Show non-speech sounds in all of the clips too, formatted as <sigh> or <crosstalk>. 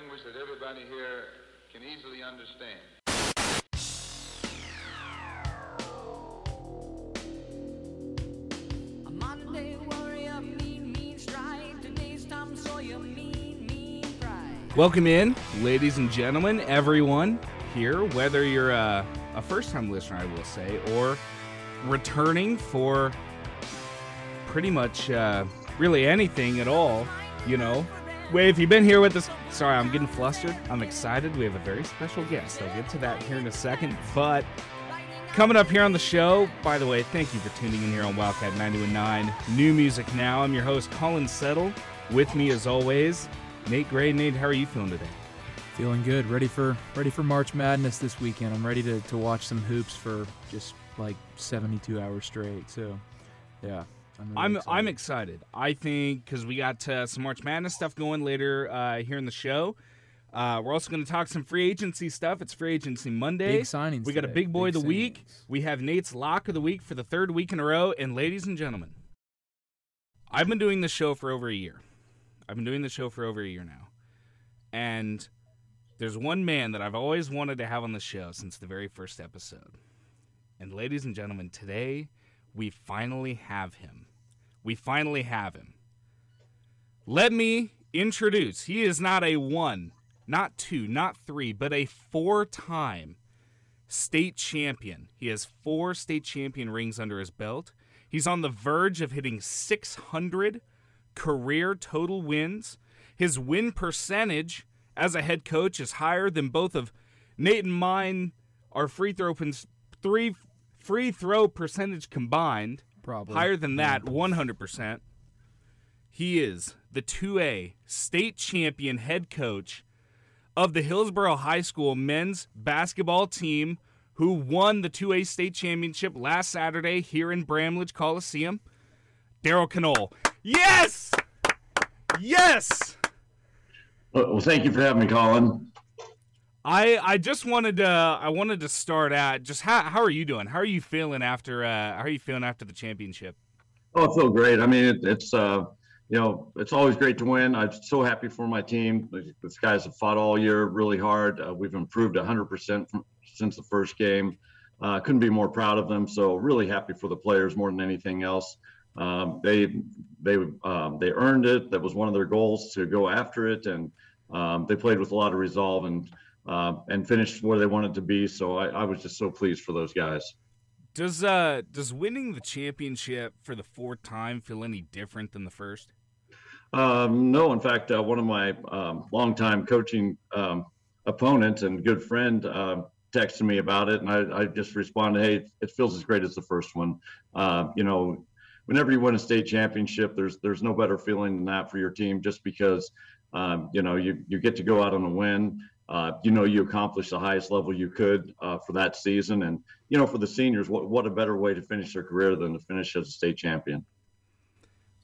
language that everybody here can easily understand. A Monday warrior, mean, mean strike. Today's Tom Sawyer, mean, mean pride. Welcome in, ladies and gentlemen, everyone here, whether you're a, a first time listener, I will say, or returning for pretty much uh, really anything at all, you know. Wait, if you've been here with us, sorry, I'm getting flustered. I'm excited. We have a very special guest. I'll get to that here in a second. But coming up here on the show, by the way, thank you for tuning in here on Wildcat 929 New Music Now. I'm your host, Colin Settle. With me, as always, Nate Gray. Nate, how are you feeling today? Feeling good, ready for ready for March Madness this weekend. I'm ready to, to watch some hoops for just like 72 hours straight. So, yeah, I'm really I'm excited. I'm excited. I think because we got uh, some March Madness stuff going later uh, here in the show. Uh, we're also going to talk some free agency stuff. It's free agency Monday. Big signings We got a big boy Big of the week. We have Nate's lock of the week for the third week in a row. And ladies and gentlemen, I've been doing this show for over a year. I've been doing this show for over a year now, and there's one man that I've always wanted to have on the show since the very first episode. And ladies and gentlemen, today we finally have him. We finally have him. Let me introduce. He is not a one, not two, not three, but a four time state champion. He has four state champion rings under his belt. He's on the verge of hitting 600 career total wins. His win percentage as a head coach is higher than both of Nate and mine. Our free throw three free throw percentage combined Probably. higher than that, 100%. He is the 2A state champion head coach of the Hillsboro High School men's basketball team who won the 2A state championship last Saturday here in Bramlage Coliseum. Daryl Knoll. Yes! Yes! Well, well, thank you for having me, Colin. I I just wanted to I wanted to start out just how how are you doing? How are you feeling after uh how are you feeling after the championship? Oh, I feel great. I mean, it, it's uh, you know, it's always great to win. I'm so happy for my team. These guys have fought all year really hard. Uh, we've improved 100% from, since the first game. Uh, couldn't be more proud of them. So really happy for the players more than anything else. Um, they they um, they earned it. That was one of their goals to go after it, and um, they played with a lot of resolve and uh, and finished where they wanted to be. So I, I was just so pleased for those guys. Does uh does winning the championship for the fourth time feel any different than the first? Um, no, in fact, uh, one of my um, longtime coaching um, opponent and good friend uh, texted me about it, and I, I just responded, "Hey, it feels as great as the first one." Uh, you know, whenever you win a state championship, there's there's no better feeling than that for your team, just because um, you know you you get to go out on a win. Uh, you know you accomplished the highest level you could uh, for that season, and you know for the seniors, what what a better way to finish their career than to finish as a state champion.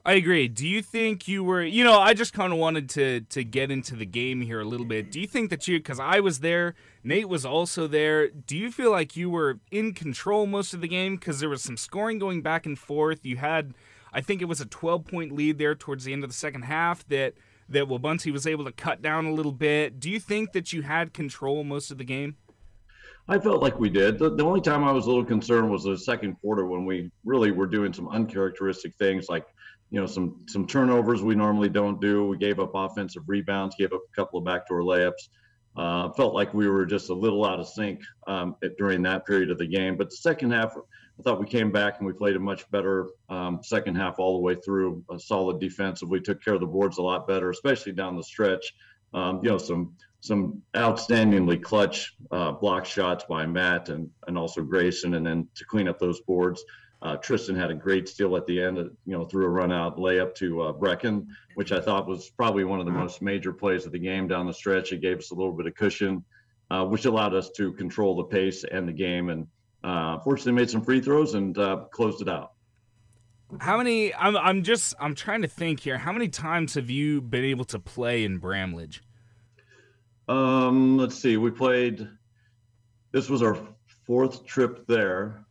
I agree. Do you think you were, you know, I just kind of wanted to to get into the game here a little bit. Do you think that you cuz I was there, Nate was also there. Do you feel like you were in control most of the game cuz there was some scoring going back and forth. You had I think it was a 12-point lead there towards the end of the second half that that Wabaunsee was able to cut down a little bit. Do you think that you had control most of the game? I felt like we did. The, the only time I was a little concerned was the second quarter when we really were doing some uncharacteristic things like, you know, some some turnovers we normally don't do. We gave up offensive rebounds, gave up a couple of backdoor layups. Uh, felt like we were just a little out of sync um, at, during that period of the game. But the second half, I thought we came back and we played a much better um, second half all the way through. A solid defensively, took care of the boards a lot better, especially down the stretch. Um, you know, some some outstandingly clutch uh, block shots by Matt and and also Grayson, and then to clean up those boards. Uh, Tristan had a great steal at the end, uh, you know, threw a run out layup to uh, Brecken, which I thought was probably one of the most major plays of the game down the stretch. It gave us a little bit of cushion, uh, which allowed us to control the pace and the game. And uh, fortunately, made some free throws and uh, closed it out. How many I'm I'm just I'm trying to think here. How many times have you been able to play in Bramlage? Um, let's see. We played. This was our fourth trip there,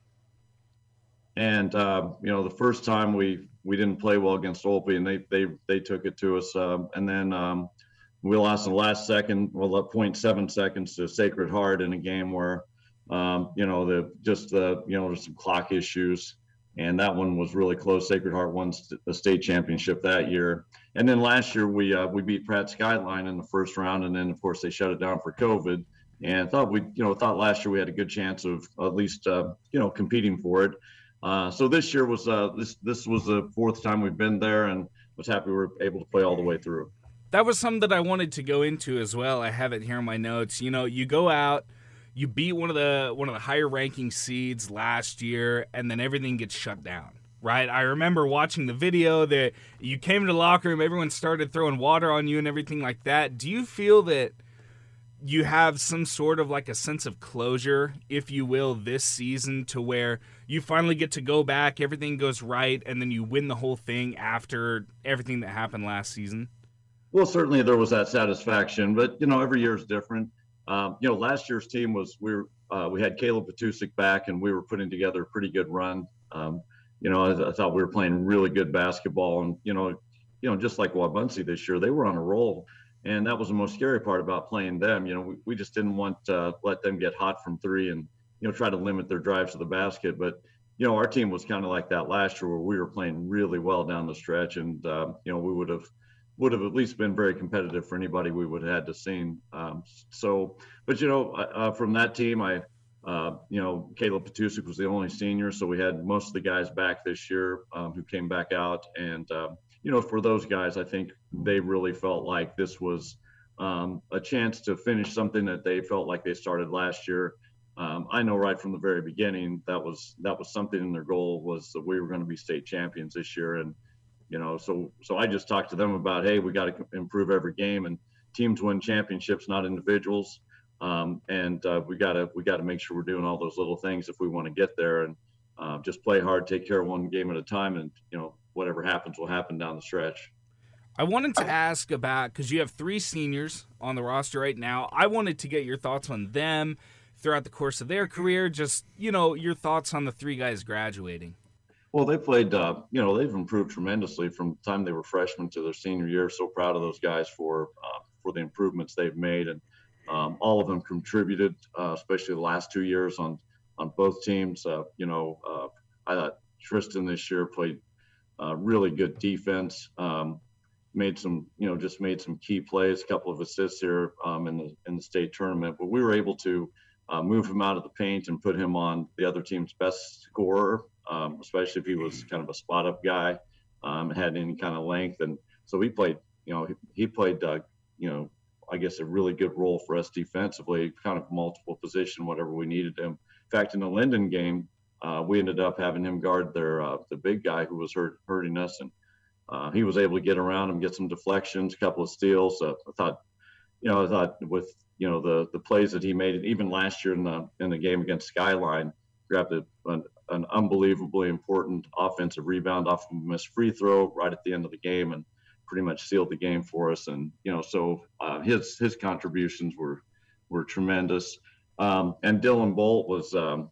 and uh, you know, the first time we we didn't play well against Olpe, and they they they took it to us. Um, and then um, we lost in the last second, well, at 0.7 seconds to Sacred Heart in a game where, um, you know, the just the you know there's some clock issues, and that one was really close. Sacred Heart won the state championship that year, and then last year we uh, we beat Pratt Skyline in the first round, and then of course they shut it down for COVID. And thought we, you know, thought last year we had a good chance of at least, uh, you know, competing for it. Uh, so this year was uh, this this was the fourth time we've been there, and was happy we were able to play all the way through that was something that I wanted to go into as well. I have it here in my notes. You know, you go out, you beat one of the one of the higher ranking seeds last year, and then everything gets shut down. Right? I remember watching the video that you came to the locker room, everyone started throwing water on you and everything like that. Do you feel that you have some sort of like a sense of closure, if you will, this season to where you finally get to go back, everything goes right, and then you win the whole thing after everything that happened last season? Well, certainly there was that satisfaction, but you know, every year is different. Um, you know, last year's team was we were uh, we had Caleb Patusik back, and we were putting together a pretty good run. Um, you know, I, I, thought we were playing really good basketball, and you know, you know, just like Wabaunsee this year, they were on a roll, and that was the most scary part about playing them. You know, we, we just didn't want to let them get hot from three, and you know, try to limit their drives to the basket. But you know, our team was kind of like that last year, where we were playing really well down the stretch, and uh, you know, we would have would have at least been very competitive for anybody we would have had to seen. Um, so, but you know, uh, from that team, I, uh, you know, Caleb Patusik was the only senior, so we had most of the guys back this year um, who came back out, and uh, you know, for those guys, I think they really felt like this was um, a chance to finish something that they felt like they started last year. Um, I know right from the very beginning that was that was something in their goal was that we were going to be state champions this year, and you know so so i just talked to them about hey we got to improve every game and teams win championships not individuals um, and uh, we got to we got to make sure we're doing all those little things if we want to get there and uh, just play hard take care of one game at a time and you know whatever happens will happen down the stretch I wanted to ask about because you have three seniors on the roster right now. I wanted to get your thoughts on them throughout the course of their career. Just you know your thoughts on the three guys graduating. Well, they played, uh, you know, they've improved tremendously from the time they were freshmen to their senior year. So proud of those guys for uh, for the improvements they've made, and um, all of them contributed, uh, especially the last two years on on both teams. Uh, you know, uh, I thought Tristan this year played uh, really good defense. Um, made some, you know, just made some key plays, a couple of assists here um, in the in the state tournament. But we were able to move him out of the paint and put him on the other team's best scorer um, especially if he was kind of a spot up guy, um, had any kind of length. And so he played, you know, he, he played, uh, you know, I guess a really good role for us defensively, kind of multiple position, whatever we needed him. In fact, in the Lyndon game, uh, we ended up having him guard their uh, the big guy who was hurt, hurting us, and uh, he was able to get around him, get some deflections, a couple of steals. I thought, you know, I thought with you know the the plays that he made, even last year in the in the game against Skyline, grabbed a, an an unbelievably important offensive rebound off of a missed free throw right at the end of the game and pretty much sealed the game for us. And you know, so uh, his his contributions were were tremendous. Um, and Dylan Bolt was um,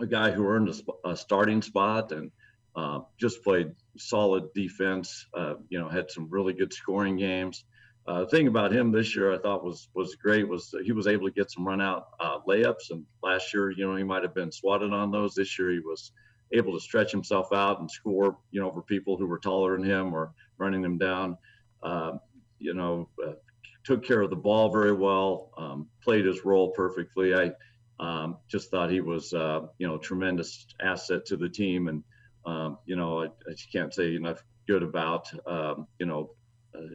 a guy who earned a, a starting spot and uh, just played solid defense. Uh, you know, had some really good scoring games. Uh, the thing about him this year I thought was was great was he was able to get some run out uh, layups. And last year, you know, he might have been swatted on those. This year, he was able to stretch himself out and score, you know, for people who were taller than him or running them down. Uh, you know, uh, took care of the ball very well, um, played his role perfectly. I um, just thought he was, uh, you know, tremendous asset to the team. And, um, you know, I, I, can't say enough good about, um, you know,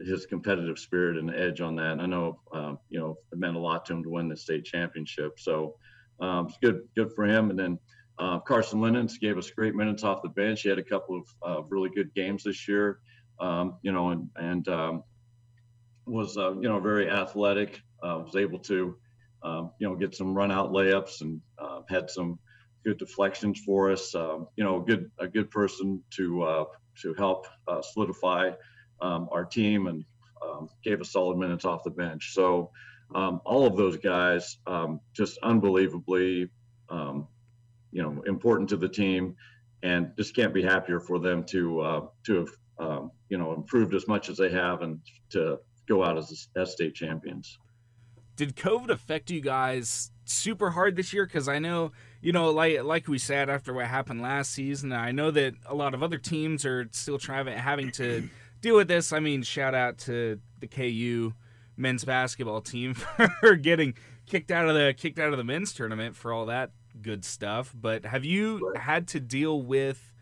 his competitive spirit and edge on that. And I know, uh, you know, it meant a lot to him to win the state championship. So um, it's good, good for him. And then uh, Carson Linens gave us great minutes off the bench. He had a couple of uh, really good games this year, um, you know, and, and um, was, uh, you know, very athletic, uh, was able to, um, you know, get some run out layups and had some good deflections for us. Um, you know, a good, a good person to, to help solidify um, our team and um, gave us solid minutes off the bench. So um, all of those guys um, just unbelievably, um, you know, important to the team, and just can't be happier for them to uh, to have um, you know improved as much as they have and to go out as, as state champions. Did COVID affect you guys super hard this year? Because I know, you know, like like we said after what happened last season, I know that a lot of other teams are still trying having to deal with this. I mean, shout out to the KU men's basketball team <laughs> for getting kicked out of the kicked out of the men's tournament for all that good stuff. But have you had to deal with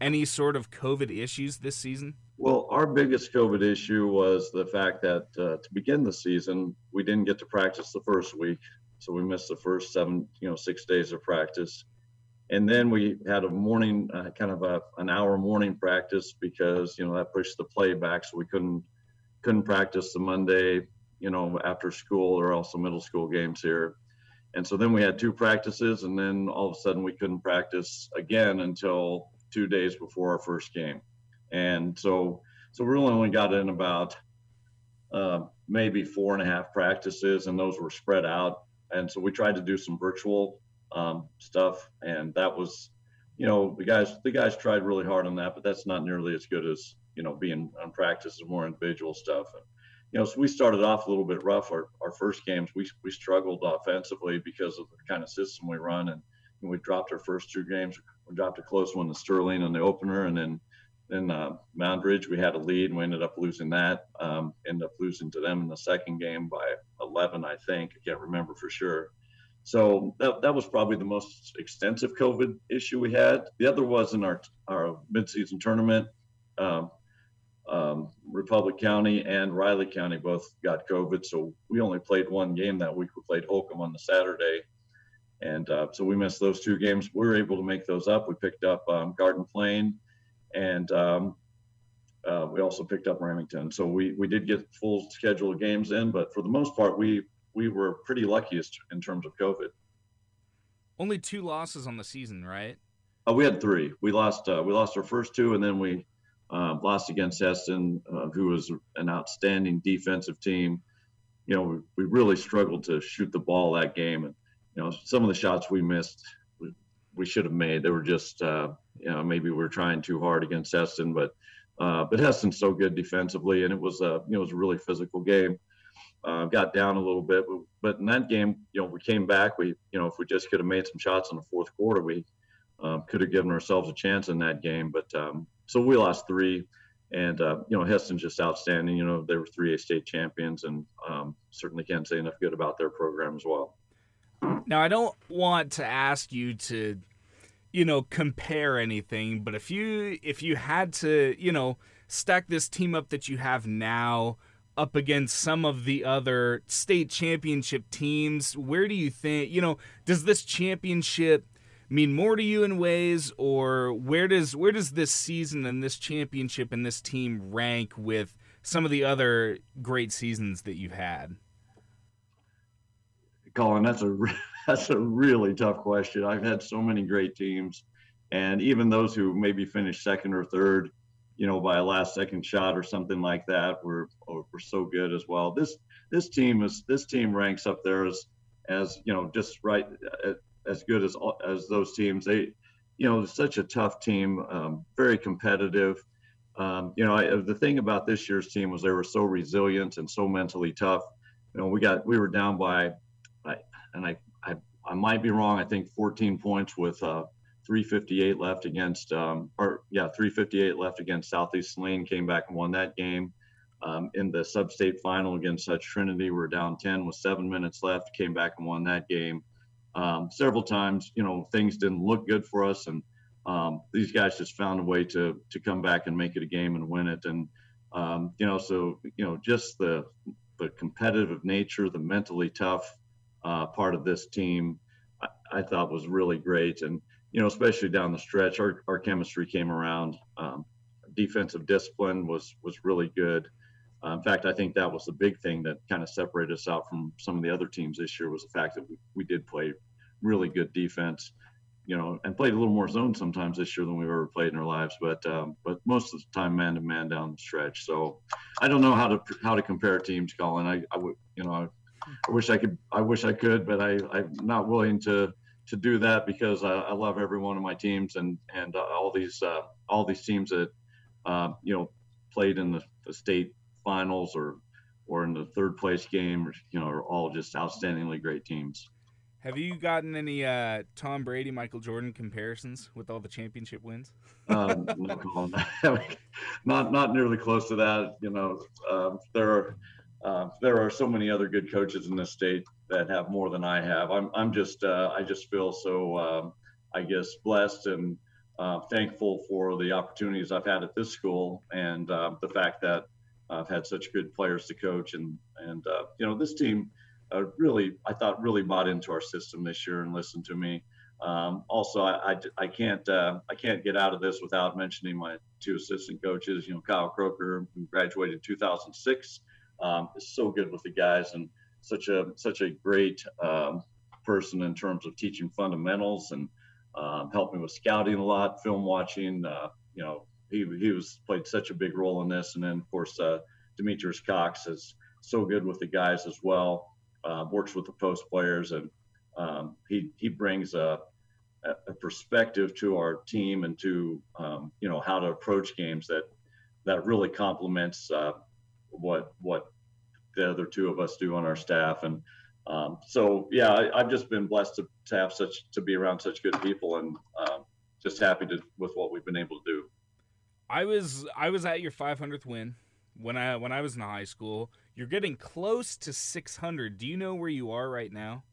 any sort of COVID issues this season? Well, our biggest COVID issue was the fact that uh, to begin the season, we didn't get to practice the first week, so we missed the first seven, you know, six days of practice, and then we had a morning, uh, kind of a an hour morning practice because you know that pushed the play back, so we couldn't couldn't practice the Monday, you know, after school or also middle school games here. And so then we had two practices, and then all of a sudden we couldn't practice again until two days before our first game and so so we really only got in about uh, maybe four and a half practices, and those were spread out. And so we tried to do some virtual um, stuff, and that was, you know, the guys the guys tried really hard on that, but that's not nearly as good as you know being on practice and more individual stuff. And, you know, so we started off a little bit rough. Our, our first games, we, we struggled offensively because of the kind of system we run. And, and we dropped our first two games. We dropped a close one to Sterling in the opener. And then in uh, Moundridge, we had a lead and we ended up losing that. Um, ended up losing to them in the second game by 11, I think. I can't remember for sure. So that, that was probably the most extensive COVID issue we had. The other was in our our midseason tournament. Um, um, Republic County and Riley County both got COVID, so we only played one game that week. We played Holcomb on the Saturday, and uh, so we missed those two games. We were able to make those up. We picked up um, Garden Plain and um, uh, we also picked up Remington. So we we did get full schedule of games in, but for the most part, we we were pretty lucky in terms of COVID. Only two losses on the season, right? Uh, we had three. We lost uh, we lost our first two, and then we uh, lost against Hesston, uh, who was an outstanding defensive team. You know, we, we really struggled to shoot the ball that game, and you know some of the shots we missed we, we should have made. They were just uh, you know, maybe we're trying too hard against Hesston, but uh, but Hesston's so good defensively, and it was a you know it was a really physical game. Uh, got down a little bit, but, but in that game, you know, we came back. We you know if we just could have made some shots in the fourth quarter, we um, could have given ourselves a chance in that game. But um, so we lost three, and uh, you know Hesston's just outstanding. You know they were three A state champions, and um, certainly can't say enough good about their program as well. Now I don't want to ask you to you know compare anything but if you if you had to you know stack this team up that you have now up against some of the other state championship teams where do you think you know does this championship mean more to you in ways or where does where does this season and this championship and this team rank with some of the other great seasons that you've had colin that's a <laughs> that's a really tough question. I've had so many great teams, and even those who maybe finished second or third, you know, by a last second shot or something like that, We're we're so good as well. This this team is this team ranks up there as as you know just right as good as as those teams. They, you know, such a tough team, um, very competitive. Um, you know, I, the thing about this year's team was they were so resilient and so mentally tough. You know, we got we were down by, I, and I I might be wrong. I think 14 points with uh, 358 left against, um, or yeah, 358 left against Southeast Saline. Came back and won that game. Um, in the sub-state final against Hutch Trinity, we're down 10 with seven minutes left. Came back and won that game. Um, several times, you know, things didn't look good for us, and um, these guys just found a way to to come back and make it a game and win it. And um, you know, so you know, just the the competitive nature, the mentally tough uh, part of this team, I, I, thought was really great. And, you know, especially down the stretch, our, our chemistry came around. Um, defensive discipline was, was really good. Uh, in fact, I think that was the big thing that kind of separated us out from some of the other teams this year was the fact that we, we did play really good defense, you know, and played a little more zone sometimes this year than we've ever played in our lives. But um, but most of the time, man to man down the stretch. So I don't know how to how to compare teams, Colin. I, I would you know I wish I could. I wish I could, but I, I'm not willing to to do that because I, I love every one of my teams and and uh, all these uh, all these teams that uh, you know played in the, the, state finals or or in the third place game, you know, are all just outstandingly great teams. Have you gotten any uh, Tom Brady, Michael Jordan comparisons with all the championship wins? Um, no, <laughs> not not nearly close to that. You know, um, there are uh, there are so many other good coaches in this state that have more than I have. I'm I'm just uh, I just feel so um, I guess blessed and uh, thankful for the opportunities I've had at this school and uh, the fact that I've had such good players to coach and and uh, you know this team uh, really I thought really bought into our system this year and listened to me. Um, also, I, I, I can't uh, I can't get out of this without mentioning my two assistant coaches. You know, Kyle Croker, who graduated in 2006, um, is so good with the guys and such a such a great um, person in terms of teaching fundamentals and um, helping with scouting a lot, film watching. Uh, you know, he he was played such a big role in this, and then of course uh, Demetrius Cox is so good with the guys as well. Uh, works with the post players, and um, he he brings a, a perspective to our team and to um, you know how to approach games that that really complements uh, what what the other two of us do on our staff. And um, so yeah I, have just been blessed to, to have such to be around such good people and um, just happy to with what we've been able to do. I was i was at your 500th win when i when i was in high school. You're getting close to 600 do you know where you are right now?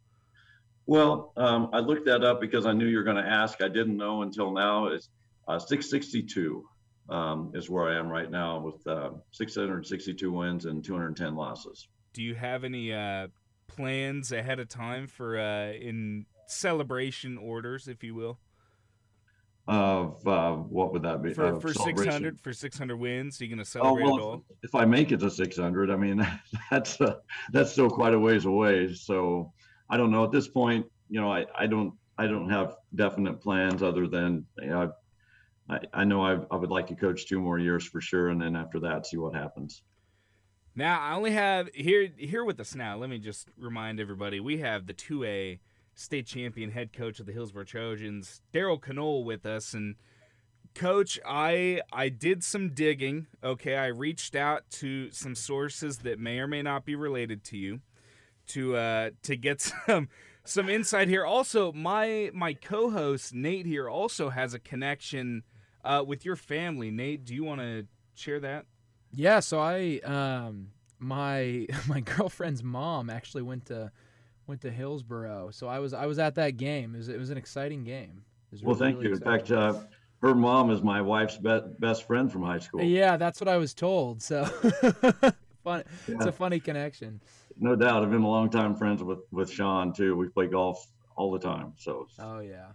Well um, i looked that up because i knew you were going to ask. I didn't know until now. It's uh, 662 um, is where I am right now with uh, 662 wins and 210 losses. Do you have any uh, plans ahead of time for uh, in celebration orders, if you will? Of uh, what would that be? For, for 600 for 600 wins, are you going to celebrate oh, well, it all? If, if I make it to 600, I mean <laughs> that's uh, that's still quite a ways away. So I don't know at this point. You know, I, I don't I don't have definite plans other than you know, I, I know I, I would like to coach two more years for sure, and then after that, see what happens. Now I only have here here with us now. Let me just remind everybody: we have the two A state champion head coach of the Hillsboro Trojans, Daryl Knoll, with us. And coach, I I did some digging. Okay, I reached out to some sources that may or may not be related to you to uh to get <laughs> some some insight here. Also, my my co-host Nate here also has a connection uh, with your family. Nate, do you want to share that? Yeah, so I um my <laughs> my girlfriend's mom actually went to went to Hillsboro. So I was I was at that game. It was, it was an exciting game. well, thank really you. Exciting. In fact, uh, her mom is my wife's be- best friend from high school. Yeah, that's what I was told. So <laughs> fun. Yeah. It's a funny connection. No doubt. I've been a long time friends with with Sean too. We play golf all the time. So. Oh yeah.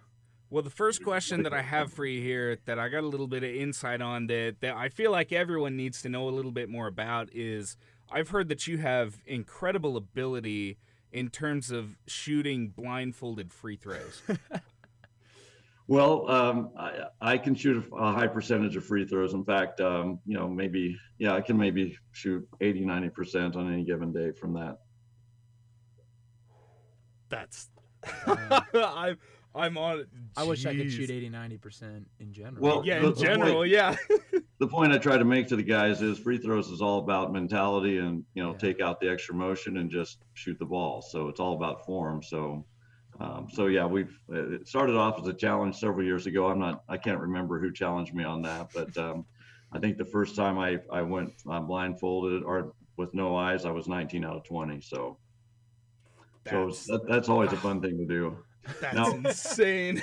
Well, the first question that I have for you here that I got a little bit of insight on that, that I feel like everyone needs to know a little bit more about is I've heard that you have incredible ability in terms of shooting blindfolded free throws. <laughs> well, um, I, I, can shoot a high percentage of free throws. In fact, um, you know, maybe, yeah, I can maybe shoot 80, 90% on any given day from that. That's. <laughs> I'm. I'm on. I wish I could shoot 80, 90% in general. Well, yeah, in general, point, yeah. <laughs> the point I try to make to the guys is free throws is all about mentality and, you know, yeah. take out the extra motion and just shoot the ball. So it's all about form. So, um, so yeah, we've, it started off as a challenge several years ago. I'm not, I can't remember who challenged me on that, but um, I think the first time I, I went uh, blindfolded or with no eyes, I was 19 out of 20. So, that's, so that, that's always a fun thing to do. That's now, insane.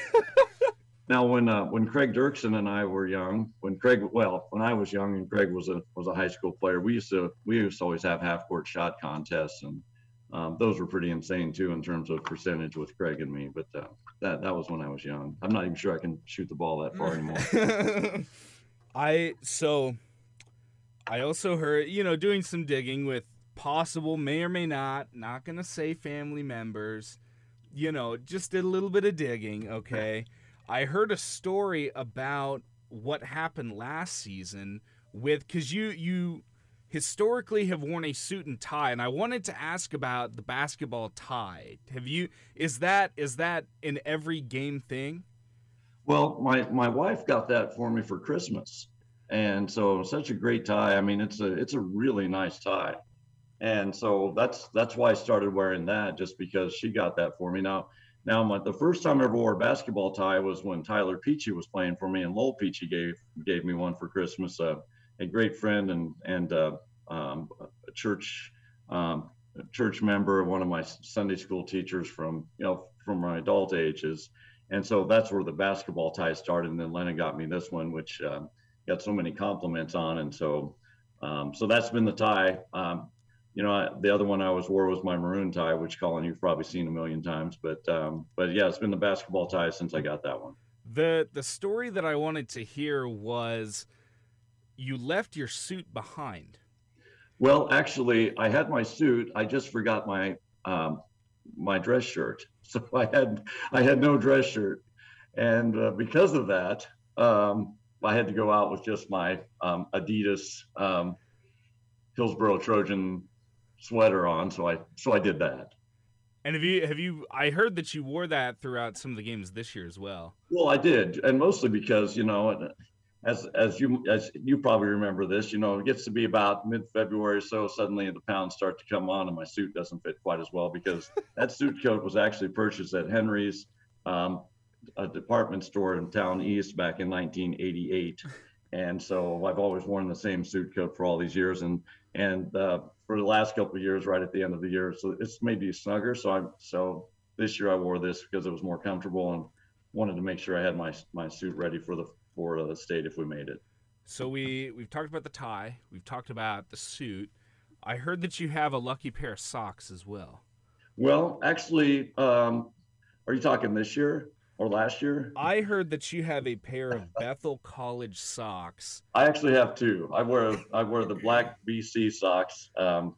<laughs> now, when uh, when Craig Dirksen and I were young, when Craig, well, when I was young and Craig was a was a high school player, we used to we used to always have half court shot contests, and um, those were pretty insane too in terms of percentage with Craig and me. But uh, that that was when I was young. I'm not even sure I can shoot the ball that far anymore. <laughs> I so I also heard you know doing some digging with possible may or may not not gonna say family members you know, just did a little bit of digging, okay? I heard a story about what happened last season with cuz you you historically have worn a suit and tie and I wanted to ask about the basketball tie. Have you is that is that in every game thing? Well, my my wife got that for me for Christmas. And so such a great tie. I mean, it's a it's a really nice tie. And so that's that's why I started wearing that, just because she got that for me. Now, now my, the first time I ever wore a basketball tie was when Tyler Peachy was playing for me, and Lowell Peachy gave gave me one for Christmas. Uh, a great friend and and uh, um, a church um, a church member, one of my Sunday school teachers from you know from my adult ages, and so that's where the basketball tie started. And then Lena got me this one, which uh, got so many compliments on, and so um, so that's been the tie. You know, I, the other one I always wore was my maroon tie, which Colin you've probably seen a million times. But um, but yeah, it's been the basketball tie since I got that one. The the story that I wanted to hear was you left your suit behind. Well, actually, I had my suit. I just forgot my um, my dress shirt, <laughs> so I had I had no dress shirt, and uh, because of that, um, I had to go out with just my um, Adidas um, Hillsboro Trojan sweater on. So I so I did that. And have you have you? I heard that you wore that throughout some of the games this year as well. Well, I did, and mostly because you know, as as you as you probably remember this, you know, it gets to be about mid February, so suddenly the pounds start to come on, and my suit doesn't fit quite as well because <laughs> that suit coat was actually purchased at Henry's, um, a department store in Town East back in 1988, and so I've always worn the same suit coat for all these years, and and uh, for the last couple of years, right at the end of the year, so it's maybe snugger. So I'm so this year I wore this because it was more comfortable and wanted to make sure I had my my suit ready for the for the state if we made it. So we we've talked about the tie, we've talked about the suit. I heard that you have a lucky pair of socks as well. Well, actually, um, are you talking this year or last year? I heard that you have a pair of Bethel College socks. I actually have two. I wear I wear the black BC socks um,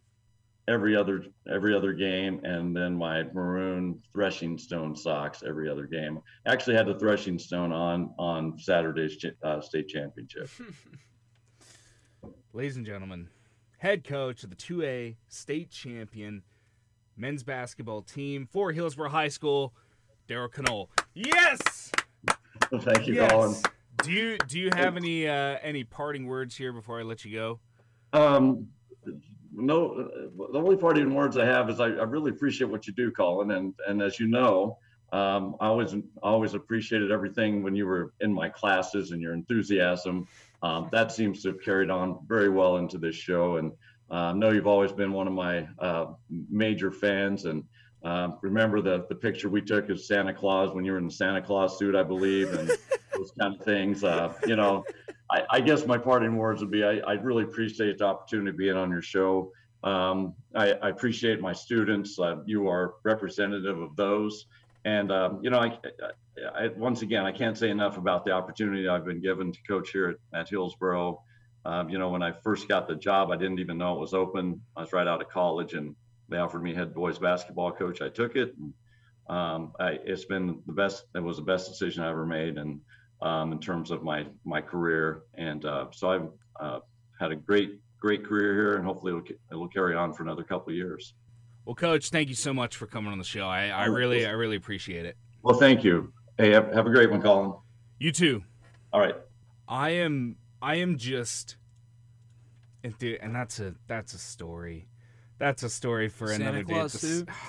every other every other game, and then my maroon threshing stone socks every other game. I actually had the threshing stone on on Saturday's uh, state championship. <laughs> Ladies and gentlemen, head coach of the 2A state champion men's basketball team for Hillsboro High School, Daryl Knoll. Yes. <laughs> Thank you, yes. Colin. Do you do you have any uh, any parting words here before I let you go? Um, no, the only parting words I have is I, I really appreciate what you do, Colin, and and as you know, um, I always always appreciated everything when you were in my classes and your enthusiasm. Um, that seems to have carried on very well into this show, and uh, I know you've always been one of my uh, major fans. And um, remember the the picture we took of Santa Claus when you were in the Santa Claus suit, I believe, and <laughs> those kind of things. Uh, you know, I, I, guess my parting words would be I, I, really appreciate the opportunity being on your show. Um, I, I, appreciate my students. Uh, you are representative of those. And, um, you know, I, once again, I can't say enough about the opportunity I've been given to coach here at, at Hillsboro. Um, you know, when I first got the job, I didn't even know it was open. I was right out of college and they offered me head boys basketball coach. I took it. And, um, it's been the best, it was the best decision I ever made. And, um, in terms of my my career. And uh, so I've uh, had a great great career here, and hopefully it'll, it'll carry on for another couple of years. Well, Coach, thank you so much for coming on the show. I, I really I really appreciate it. Well, thank you. Hey, have, have a great one, Colin. You too. All right. I am I am just and that's a that's a story. That's a story for Santa another Claus day. suit? <sighs>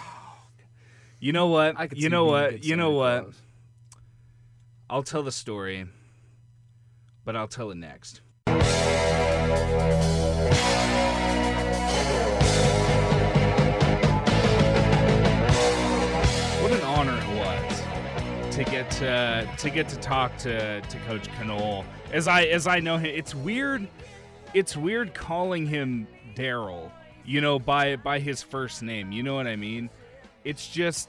You know what? You know what? You know what? Claus. I'll tell the story, but I'll tell it next. What an honor it was to get to to get to talk to, to Coach Knoll. As I as I know him, it's weird. It's weird calling him Daryl. You know, by by his first name. You know what I mean? It's just,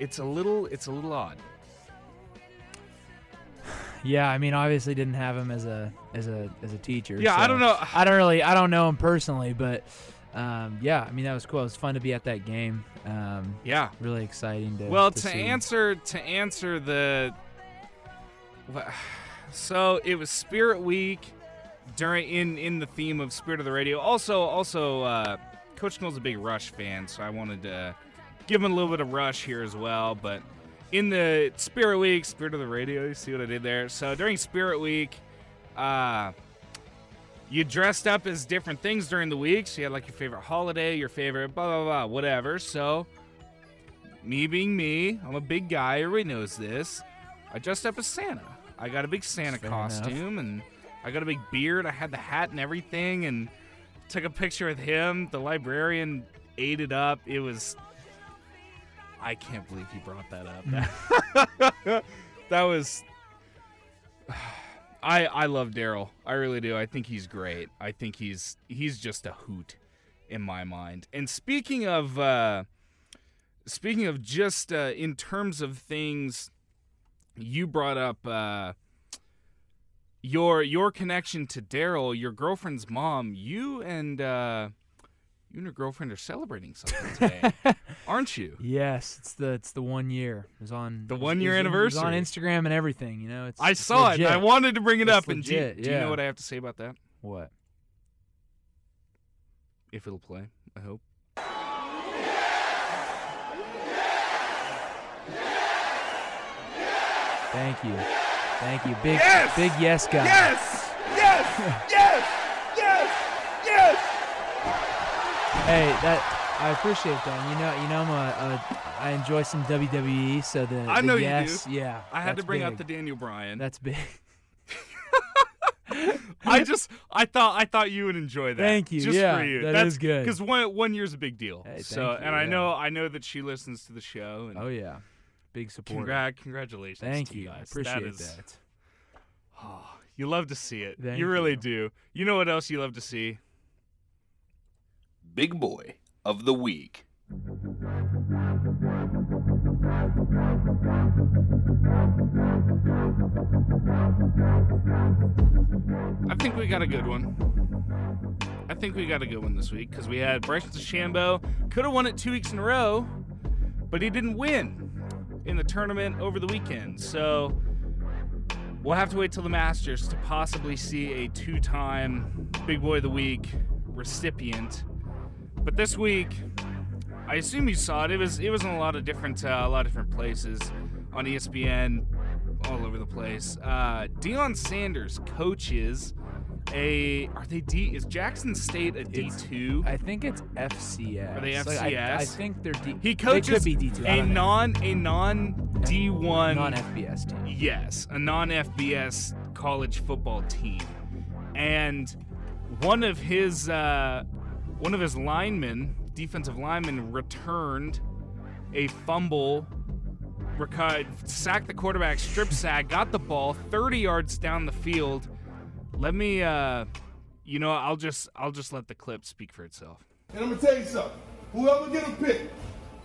it's a little, it's a little odd. <sighs> Yeah, I mean, obviously didn't have him as a as a as a teacher. Yeah, I don't know. I don't really, I don't know him personally, but um, yeah, I mean that was cool. It was fun to be at that game. Um, Yeah. really exciting to. Well, to, to answer to answer the <sighs> so it was Spirit Week during in in the theme of Spirit of the Radio. Also, also uh, Coach Knoll's a big Rush fan, so I wanted to give him a little bit of Rush here as well. But in the Spirit Week, Spirit of the Radio, you see what I did there? So during Spirit Week, uh, you dressed up as different things during the week. So you had like your favorite holiday, your favorite blah blah blah, whatever. So me being me, I'm a big guy. Everybody knows this. I dressed up as Santa. I got a big Santa Fair enough. costume, and I got a big beard. I had the hat and everything, and took a picture with him. The librarian ate it up. It was. I can't believe he brought that up. <laughs> that was. <sighs> I I love Daryl. I really do. I think he's great. I think he's he's just a hoot in my mind. And speaking of uh, speaking of just uh, in terms of things, you brought up uh, your your connection to Daryl, your girlfriend's mom. You and uh, you and your girlfriend are celebrating something today, <laughs> aren't you? Yes, it's the it's the one year. It was on The it was- one-year anniversary. on. Instagram and everything. You know, it's I it's saw it. And I wanted to bring it It's up. And do, you- do you know what I have to say about that? What? If it'll play, I hope. Thank you, thank you, big Yes! big yes guy. Yes! Yes! <laughs> yes! Yes! Yes! Hey, that I appreciate that. You know, you know, I'm a, a I enjoy some WWE, so the I the know you do. yes, yeah. I had to bring up the. Daniel Bryan. That's big. <laughs> I just I thought I thought you would enjoy that. Thank you. Just Yeah, for you. that That's is good. Because one one year's a big deal. Hey, so you, and I know I know that she listens to the show. And Oh yeah, big supporter. congrat congratulations. Thank to you. you. I guys. appreciate that. Is, that. Oh, you love to see it. Thank you really you. do. You know what else you love to see? Big Boy of the Week. I think we got a good one. I think we got a good one this week because we had Bryson DeChambeau. Could have won it two weeks in a row, but he didn't win in the tournament over the weekend. So we'll have to wait till the Masters to possibly see a two-time Big Boy of the Week recipient. But this week, I assume you saw it. It was it was in a lot of different uh, a lot of different places on ESPN, all over the place. Uh, Deion Sanders coaches a. Are they D? Is Jackson State a D two? I think it's FCS. Are they Like, I, I think they're D. He coaches They could be D two. a non a non D one non FBS team. Yes, a non FBS college football team, and one of his uh, one of his linemen, defensive linemen, returned a fumble, sacked the quarterback, strip sack, got the ball 30 yards down the field. Let me, uh, you know, I'll just I'll just let the clip speak for itself. And I'm gonna tell you something. Whoever get a pick,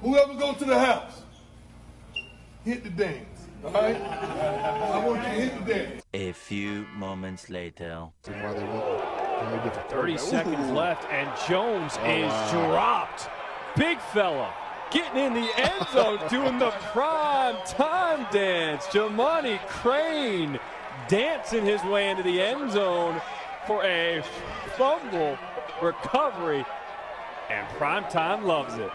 whoever go to the house, hit the dance. All right? I want you to hit the dance. A few moments later. 30 seconds left, and Jones is dropped. Big fella getting in the end zone, doing the prime time dance. Jamani Crane dancing his way into the end zone for a fumble recovery, and prime time loves it.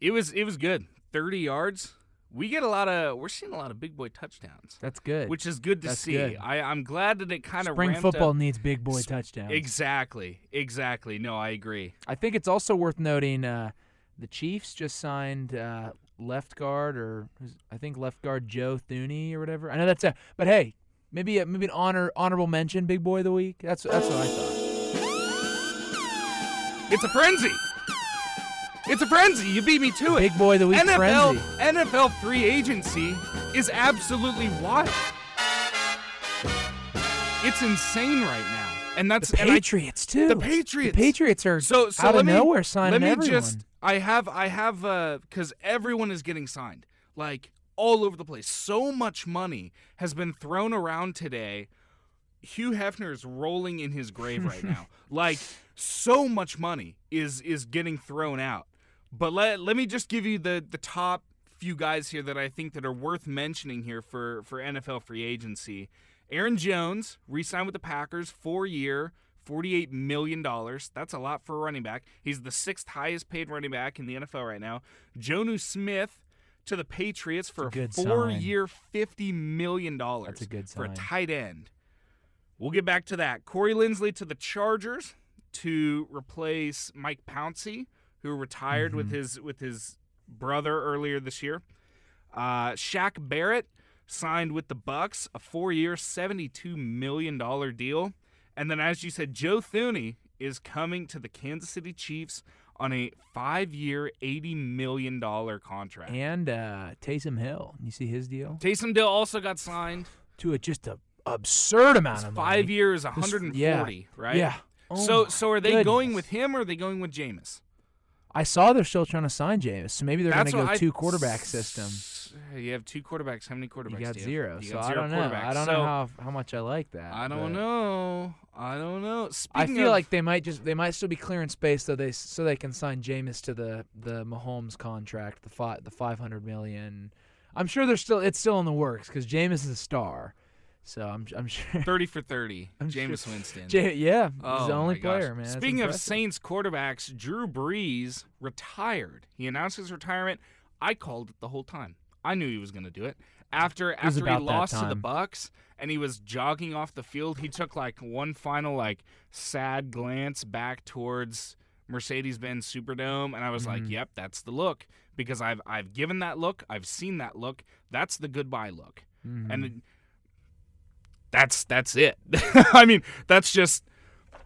It was it was good. 30 yards. We get a lot of we're seeing a lot of big boy touchdowns. That's good. which is good to That's see. good. I, I'm glad that it kind of Spring football Up. needs big boy touchdowns. Exactly, exactly. No, I agree. I think it's also worth noting uh, the Chiefs just signed uh, left guard or I think left guard Joe Thuney or whatever. I know that's a, but hey, maybe a, maybe an honor honorable mention, big boy of the week. That's that's what I thought. It's a frenzy. It's a frenzy. You beat me to it. Big boy of the week NFL frenzy. NFL free agency is absolutely wild. It's insane right now, and that's The and I- Patriots too. the Patriots. The Patriots are so, so out let of me, nowhere signing let me everyone. just i have i have uh because everyone is getting signed like all over the place so much money has been thrown around today hugh hefner is rolling in his grave right now <laughs> like so much money is is getting thrown out but let let me just give you the the top few guys here that i think that are worth mentioning here for for nfl free agency aaron jones re-signed with the packers four year $48 million. That's a lot for a running back. He's the sixth highest paid running back in the NFL right now. Jonnu Smith to the Patriots for a good four-year, $50 million. That's a good sign For a tight end. We'll get back to that. Corey Linsley to the Chargers to replace Mike Pouncey, who retired with his with his brother earlier this year. Uh, Shaq Barrett signed with the Bucks, a four-year, seventy-two million dollar deal, and then, as you said, Joe Thuney is coming to the Kansas City Chiefs on a five-year, eighty million dollar contract. And uh, Taysom Hill, you see his deal Taysom Hill also got signed. to a just a absurd amount It's of five years, This- 140, yeah. right? Yeah. Oh so, so are they going with him or are they going with Jameis? I saw they're still trying to sign Jameis, so maybe they're going to go I- two quarterback system. You have two quarterbacks. How many quarterbacks? You got do you zero, have? You so got I zero don't know. I don't So, know how how much I like that. I don't know. I don't know. Speaking I feel of- like they might just they might still be clearing space so they so they can sign Jameis to the the Mahomes contract the five the five hundred million. I'm sure they're still it's still in the works because Jameis is a star, so I'm I'm <laughs> sure. 30 for 30. <laughs> I'm sure- Jameis Winston. Ja- yeah, Oh, he's the oh only my gosh. player, man. That's Speaking of. Saints quarterbacks, Drew Brees retired. He announced his retirement. I called it the whole time. I knew he was going to do it. After was after he lost to the. Bucs and he was jogging off the field, he took like one final like sad glance back towards Mercedes-Benz Superdome and I was like, Mhm. "Yep, that's the look." Because I've I've given that look. I've seen that look. That's the goodbye look. Mhm. And it- that's that's it. <laughs> I mean, that's just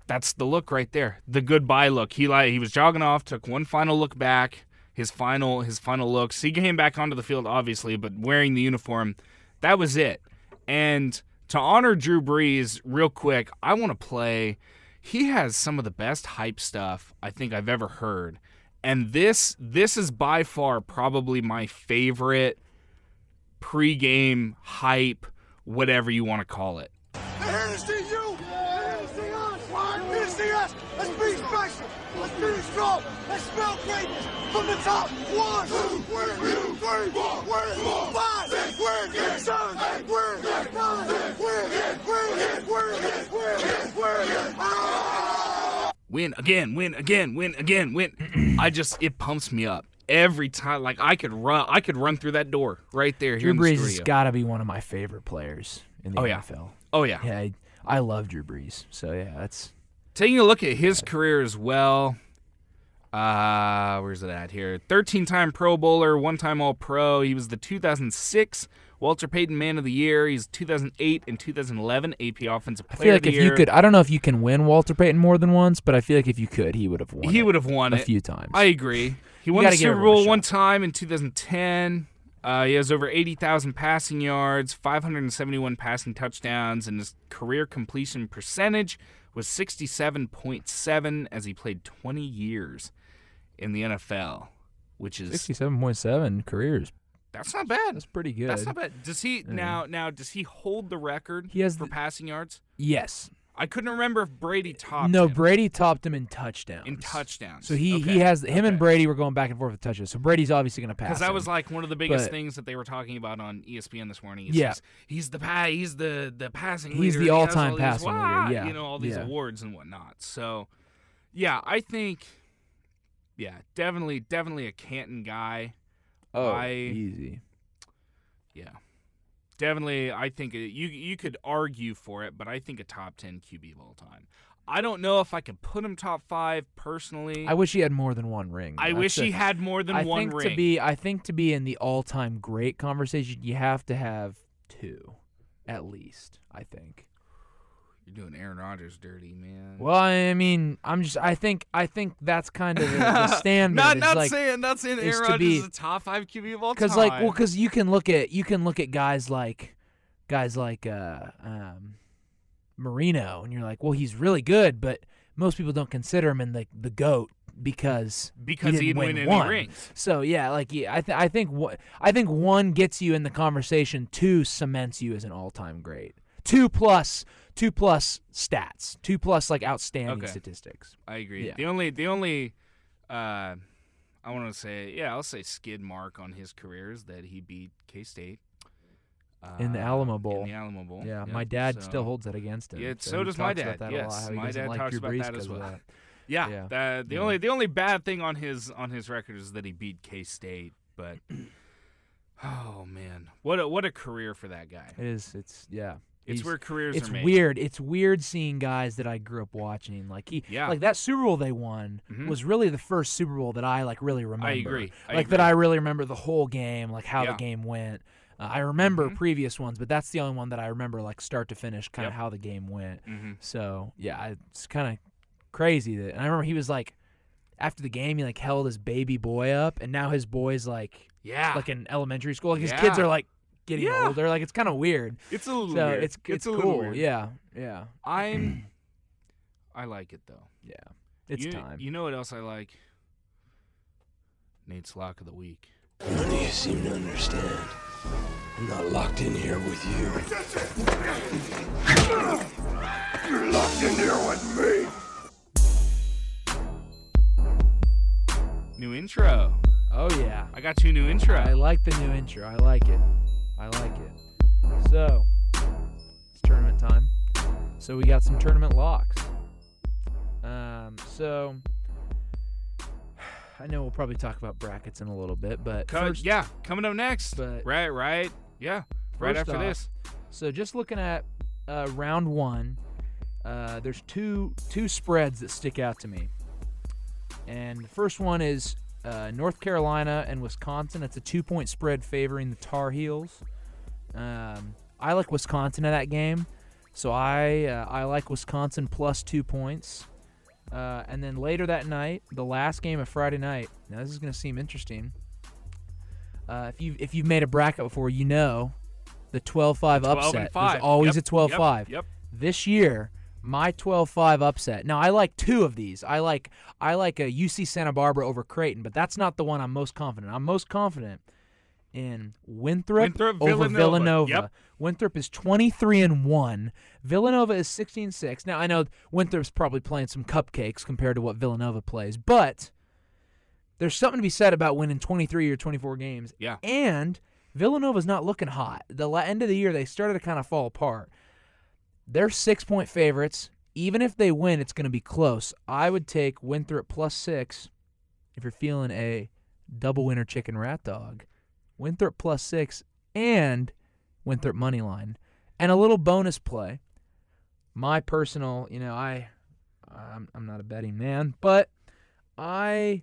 that's the look right there. The goodbye look. He like he was jogging off, took one final look back, his final his final looks. He came back onto the field obviously, but wearing the uniform, that was it. And to honor Drew Brees real quick, I want to play he has some of the best hype stuff I think I've ever heard. And this this is by far probably my favorite pregame hype, whatever you want to call it. They're here to see you. They're here to see us. They're here to see us. Let's be special. Strong. Let's smell greatness from the top. One, two, three, three, four, five, six, seven, eight, nine, ten, win. Ah! Again, win again, win again, win. I just it pumps me up every time. Like I could run, I could run through that door right there Drew in the Brees has got to be one of my favorite players in the Oh, yeah. NFL. oh yeah. Yeah, I, I love Drew Brees. So yeah, that's Taking a look at his career as well. Uh, where's it at here? 13-time Pro Bowler, one-time All-Pro. He was the 2006 Walter Payton Man of the Year. He's 2008 and 2011 AP Offensive Player. I feel of like the if Year. you could, I don't know if you can win Walter Payton more than once, but I feel like if you could, he would have won. he would have won a it few times. I agree. He won the Super Bowl one time in 2010. Uh, he has over 80,000 passing yards, 571 passing touchdowns, and his career completion percentage was 67.7 as he played 20 years in the NFL, which is Sixty-seven point seven careers. that's not bad. That's pretty good. That's not bad. Does he now now does he hold the record He has for the- passing yards? Yes. I couldn't remember if Brady topped No, him Brady topped him in touchdowns. in touchdowns. So he Okay, he has him and. Brady were going back and forth with touches. So Brady's obviously going to pass. Because that was like one of the biggest But- things that they were talking about on ESPN this morning. Is Yeah. he's, he's the pa- he's the the passing He's leader. the all-time all these, leader, yeah, you know all these yeah. awards and whatnot. So, yeah, I think, yeah, definitely, definitely a Canton guy. oh I- easy. Yeah, definitely. I think it, you you could argue for it, but I think a top ten QB of all time. I don't know if I could put him top five personally. I wish he had more than one ring. I That's wish the- he had more than I one think ring. to be I think to be in the all-time great conversation, you have to have two, at least. I think. You're doing Aaron Rodgers dirty, man. Well, I mean, I'm just I think I think that's kind of the, the <laughs> standard. not not like, saying not saying Aaron Rodgers be- is a top five QB of all time. Because like, well, because you can look at you can look at guys like guys like uh, um, Marino, and you're like, well, he's really good, but most people don't consider him in the the goat because because he didn't didn't win, any one. rings. So yeah, like yeah, I th- I think what I think one gets you in the conversation. Two cements you as an all time great. Two plus two plus stats. Two plus like outstanding Okay. statistics. I agree. Yeah. The only the only uh, I want to say yeah I'll say skid mark on his career is that he beat K State. Uh, In the Alamo Bowl. In the Alamo Bowl. Yeah, Yep, my dad so- still holds that against him. Yeah, so, so does my dad. about That a lot, Yes, my dad like talks Drew about Brees that as well. that. <laughs> Yeah, Yeah. the the Yeah. only the only bad thing on his on his record is that he beat K State, but <clears throat> oh man, what a what a career for that guy. It is. It's yeah. It's He's- where careers it's are made. weird. It's weird seeing guys that I grew up watching. Like he, Yeah. like that Super Bowl they won Mhm. was really the first Super Bowl that I like really remember. I agree. I like that. I really remember the whole game, like how Yeah. the game went. Uh, I remember Mhm. previous ones, but that's the only one that I remember like start to finish, kind of Yep. how the game went. Mhm. So yeah, it's kind of crazy that. And I remember he was like, after the game, he like held his baby boy up, and now his boy's like, Yeah. like in elementary school. Like his kids are like getting Yeah. older. Like it's kind of weird. It's a little So weird. it's it's, a little cool. weird. Yeah, yeah, I'm. <clears throat> I like it though. yeah. It's you, time. You know what else I like? Nate's lock of the week. None of you seem to understand. I'm not locked in here with you. You're locked in here with me. New intro. oh yeah. I got you a new intro. I like the new intro. I like it. I like it. So, it's tournament time. So we got some tournament locks. Um, so <sighs> I know we'll probably talk about brackets in a little bit, but Co- first, yeah, coming up next. but- right, right. Yeah, right after off, this. So just looking at uh, round one, uh, there's two two spreads that stick out to me, and the first one is uh, North Carolina and Wisconsin. It's a two point spread favoring the Tar Heels. Um, I like Wisconsin in that game, so I uh, I like Wisconsin plus two points. Uh, and then later that night, the last game of Friday night. Now this is going to seem interesting. Uh, if you if you've made a bracket before, you know the 12-5 12 upset. There's always Yep, a 12-5. Yep. yep. This year, my 12-5 upset. Now I like two of these. I like I like a UC Santa Barbara over Creighton, but that's not the one I'm most confident. I'm most confident in Winthrop, Winthrop, over Villanova. Villanova. Yep. Winthrop is 23 and 1. Villanova is 16 6. Now I know Winthrop's probably playing some cupcakes compared to what Villanova plays, but there's something to be said about winning 23 or 24 games. Yeah. And Villanova's not looking hot. The end of the year, they started to kind of fall apart. They're six point favorites. Even if they win, it's going to be close. I would take Winthrop plus six if you're feeling a double winner chicken rat dog. Winthrop plus six and Winthrop money line. And a little bonus play. My personal, you know, I I'm, I'm not a betting man, but I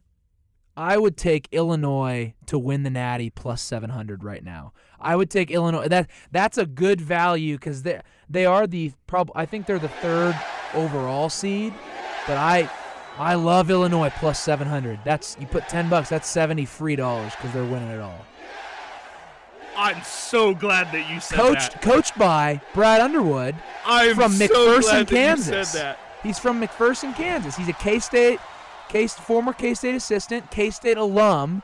I would take Illinois to win the Natty plus 700 right now. I would take Illinois. That that's a good value because they they are the prob. I think they're the third overall seed, but I I love Illinois plus 700. That's you put 10 bucks. That's 70 free dollars because they're winning it all. I'm so glad that you said Coached that. coached by Brad Underwood I'm from so McPherson, glad that you Kansas. said that. He's from McPherson, Kansas. He's a K State, K former K State assistant, K State alum.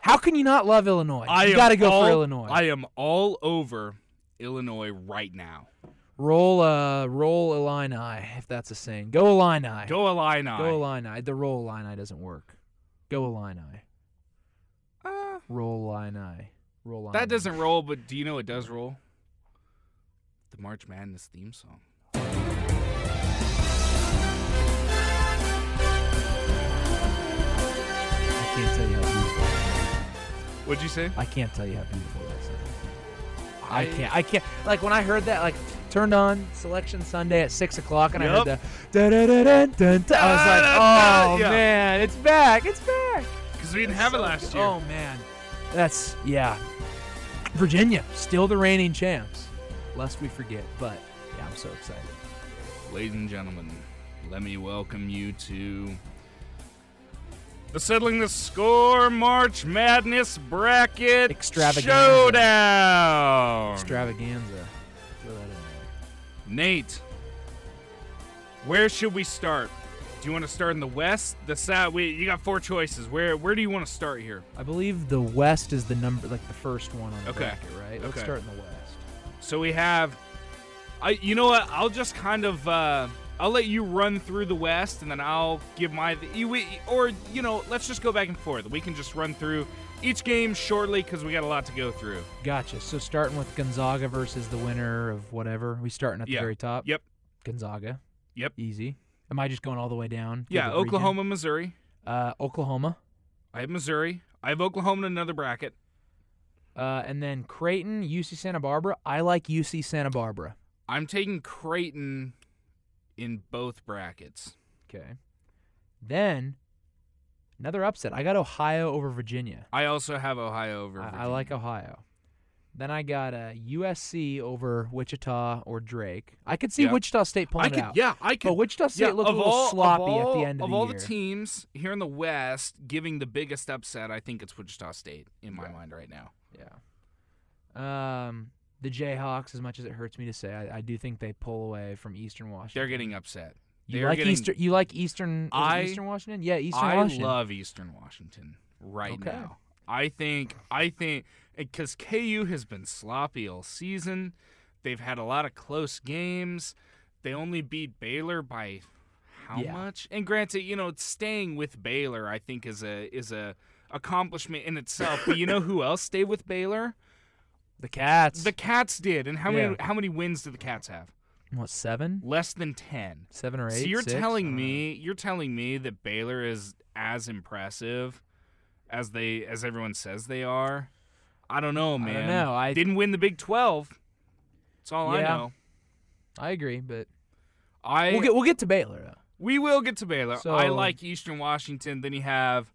How can you not love Illinois? I you got to go all- for Illinois. I am all over Illinois right now. roll, uh, roll Illini, if that's a saying. Go Illini. Go Illini. Go Illini. The roll Illini doesn't work. Go Illini. Uh, Roll Illini. Roll Illini. that doesn't roll, but do you know what does roll? The March Madness theme song. I can't tell you how beautiful. What'd you say? I can't tell you how beautiful that is. I I- can't. I can't. Like when I heard that, like turned on Selection Sunday at six o'clock, and I heard the da da da da dun, dun, I was like, oh Yeah. man, it's back! It's back! Because we didn't have it last year. Oh man, that's yeah. Virginia still the reigning champs, lest we forget. But yeah, I'm so excited. Ladies and gentlemen, let me welcome you to the Settling the Score March Madness Bracket Extravaganza. Showdown. Extravaganza. Throw that in there. Nate, where should we start? Do you want to start in the West, the South? We, you got four choices. Where where do you want to start here? I believe the West is the number, like the first one on the Okay. bracket, right? Let's Okay. start in the West. So we have, I you know what? I'll just kind of uh, I'll let you run through the West, and then I'll give my you- or you know let's just go back and forth. We can just run through each game shortly because we got a lot to go through. Gotcha. So starting with Gonzaga versus the winner of whatever. We starting at the very top. Yep. Gonzaga. Yep. Easy. Am I just going all the way down? Yeah, it region? Oklahoma, Missouri. Uh, Oklahoma. I have Missouri. I have Oklahoma in another bracket. Uh, and then Creighton, UC Santa Barbara. I like UC Santa Barbara. I'm taking Creighton in both brackets. Okay. Then another upset. I got Ohio over Virginia. I also have Ohio over. I, I like Ohio. Then I got a USC over Wichita or Drake. I could see. Wichita State pulling I could, it out. yeah, I could. But Wichita State yeah, looked a little all- sloppy all- at the end of, of the all year. the teams here in the West, giving the biggest upset, I think it's Wichita State in my mind right now. Yeah. Um, the Jayhawks, as much as it hurts me to say, I, I do think they pull away from Eastern Washington. They're getting upset. You like getting, Eastern? You like Eastern? I- Eastern Washington? Yeah, Eastern I Washington. I love Eastern Washington right Okay. now. I think I think because KU has been sloppy all season. They've had a lot of close games. They only beat Baylor by how Yeah. much? And granted, you know, staying with Baylor I think is a is a accomplishment in itself. but you know who else stayed with Baylor? <laughs> the Cats. The Cats did. And how many how many wins do the Cats have? what seven? Less than 10. Seven or eight? So you're six? Telling me you're telling me that Baylor is as impressive as they as everyone says they are? I don't know, I don't man. know. I- didn't win the Big 12. That's all I know. I agree, but I we'll get we'll get to Baylor though. we will get to Baylor. I like Eastern Washington. Then you have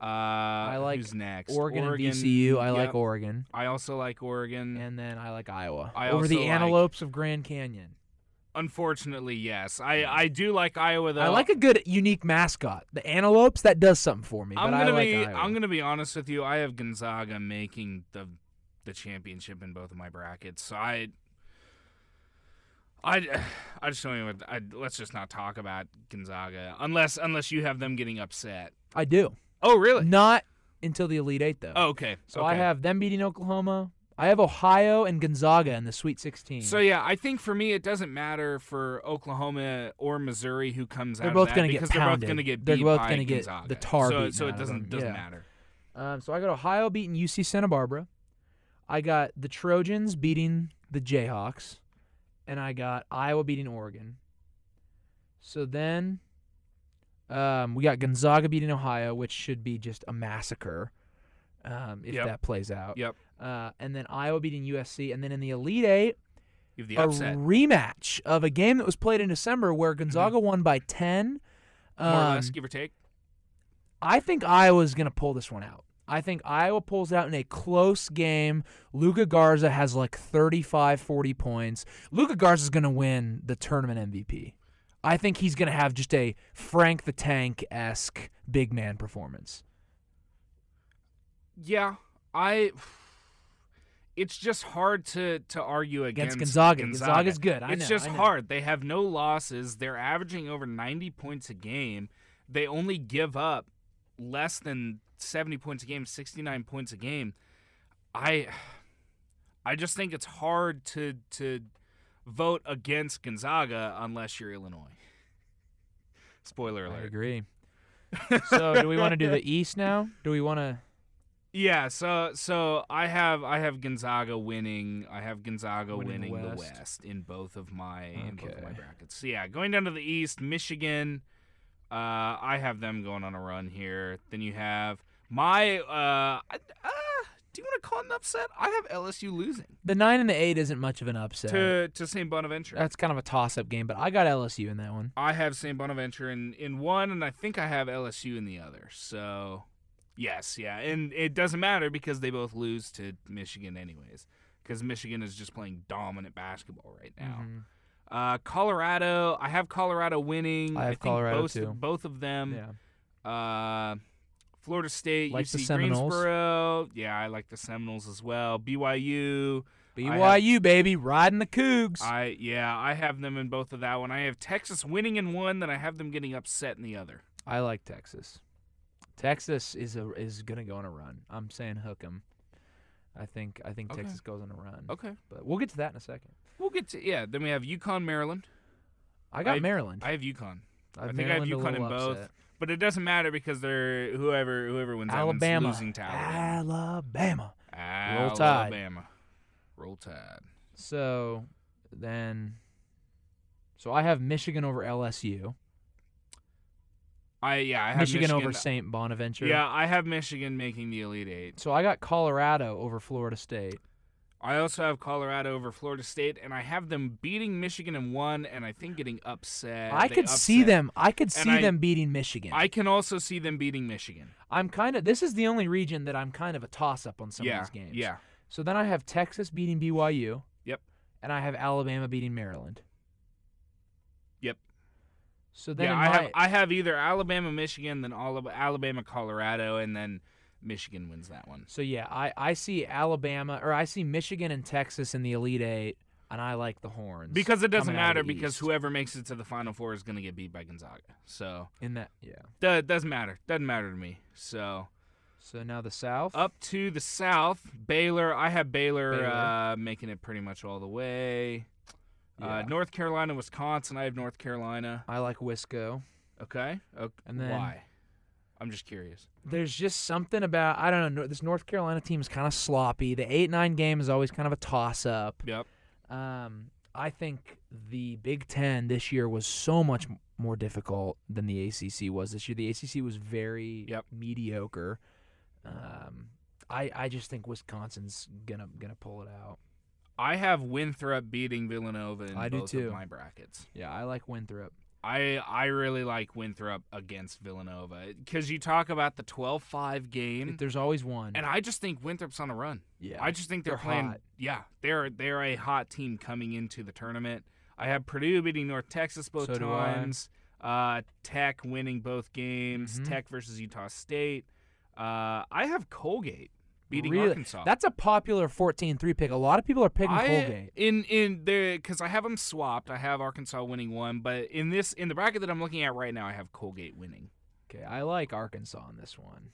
uh I like who's next? Oregon, and VCU. I like Oregon, I also like Oregon. and then I like Iowa I over the like- Antelopes of Grand Canyon. Unfortunately, yes. I I do like Iowa though. I like a good unique mascot. The Antelopes that does something for me. I'm but gonna like be Iowa. I'm gonna be honest with you. I have Gonzaga making the the championship in both of my brackets. So I I I just don't even. I, let's just not talk about Gonzaga unless unless you have them getting upset. I do. Oh really? Not until the Elite Eight though. Oh, okay. So I have them beating Oklahoma. I have Ohio and Gonzaga in the Sweet 16. So yeah, I think for me it doesn't matter for Oklahoma or Missouri who comes They're out both gonna get because they're both going to get They're beat both by gonna get Gonzaga. the tar so, so it doesn't doesn't Yeah. matter. Um, so I got Ohio beating UC Santa Barbara. I got the Trojans beating the Jayhawks, and I got Iowa beating Oregon. So then, um, we got Gonzaga beating Ohio, which should be just a massacre um, if Yep. that plays out. Yep. Uh, and then Iowa beating USC, and then in the Elite Eight, You have the a upset. rematch of a game that was played in December where Gonzaga won by ten. Mm-hmm. More or less, Um, give or take. I think Iowa's going to pull this one out. I think Iowa pulls it out in a close game. Luka Garza has like 35, 40 points. Luka Garza is going to win the tournament MVP. I think he's going to have just a Frank the Tank esque big man performance. Yeah, I. It's just hard to to argue against, Against Gonzaga. Gonzaga's good. I it's know, just hard. They have no losses. They're averaging over ninety points a game. They only give up less than seventy points a game, sixty nine points a game. I, I just think it's hard to to vote against Gonzaga unless you're Illinois. Spoiler alert. I agree. <laughs> so, do we want to do the East now? Do we want to? Yeah, so so I have I have Gonzaga winning. I have Gonzaga Winning winning, the the West. West in both of my in both of my brackets. So yeah, going down to the East, Michigan. Uh, I have them going on a run here. Then you have my. Uh, I- uh, do you want to call it an upset? I have LSU losing The nine and the eight isn't much of an upset. to to St. Bonaventure. That's kind of a toss up game, but I got LSU in that one. I have St. Bonaventure in, in one, and I think I have LSU in the other. So, yes, yeah. And it doesn't matter because they both lose to Michigan, anyways, because Michigan is just playing dominant basketball right now. Mhm. Uh, Colorado, I have Colorado winning. I have think Colorado, both, too. Both of them. Yeah. Uh, Florida State, Like the UC Seminoles. Greensboro. Yeah, I like the Seminoles as well. BYU. BYU, baby, riding the Cougs. I yeah, I have them in both of that one. I have Texas winning in one, then I have them getting upset in the other. I like Texas. Texas is a is gonna go on a run. I'm saying hook 'em. I think I think Okay. Texas goes on a run. Okay. but we'll get to that in a second. We'll get to yeah. Then we have UConn, Maryland. I got Maryland. I have UConn. I think I have Maryland a UConn in little both, upset. but it doesn't matter because they're whoever whoever wins that one's Alabama. losing to. Alabama. Alabama. Roll Tide. Alabama. Roll Tide. So then, so I have Michigan over LSU. I yeah, I have Michigan, Michigan, over St. Bonaventure. Yeah, I have Michigan making the Elite Eight. So I got Colorado over Florida State. I also have Colorado over Florida State, and I have them beating Michigan in one, and I think getting upset. I could see them. I could see I- them beating Michigan. I can also see them beating Michigan. I'm kind of. This is the only region that I'm kind of a toss up on some yeah, of these games. yeah. So then I have Texas beating BYU. Yep. And I have Alabama beating Maryland. So then yeah, I my, have I have either Alabama, Michigan, then all of Alabama, Colorado, and then Michigan wins that one. So yeah, I, I see Alabama or I see Michigan and Texas in the Elite Eight, and I like the Horns Because it doesn't coming out of matter because East. whoever makes it to the Final Four is going to get beat by Gonzaga. So in that yeah. that doesn't matter. Doesn't matter to me. So So now the South. up to the South, Baylor. I have Baylor, Baylor. Uh, making it pretty much all the way. Uh, North Carolina, Wisconsin. I have North Carolina. I like Wisco. Okay. okay. And then- why? I'm just curious. There's just something about I don't know. This North Carolina team is kind of sloppy. The eight nine game is always kind of a toss up. Yep. Um, I think the Big Ten this year was so much more difficult than the ACC was this year. The ACC was very Yep. mediocre. Um, I I just think Wisconsin's gonna gonna pull it out. I have Winthrop beating Villanova in I do too. of my brackets. Yeah, I like Winthrop. I I really like Winthrop against Villanova because you talk about the 12-5 game, There's always one. and I just think Winthrop's on a run. yeah, I just think they're, They're playing. hot. Yeah, they're they're a hot team coming into the tournament. I have Purdue beating North Texas both So do I. times. Uh, Tech winning both games. Mhm. Tech versus Utah State. Uh, I have Colgate beating really, Arkansas. That's a popular 14-3 pick. A lot of people are picking I, Colgate. in in there because I have them swapped. I have Arkansas winning one, but in this in the bracket that I'm looking at right now, I have Colgate winning. Okay, I like Arkansas on this one.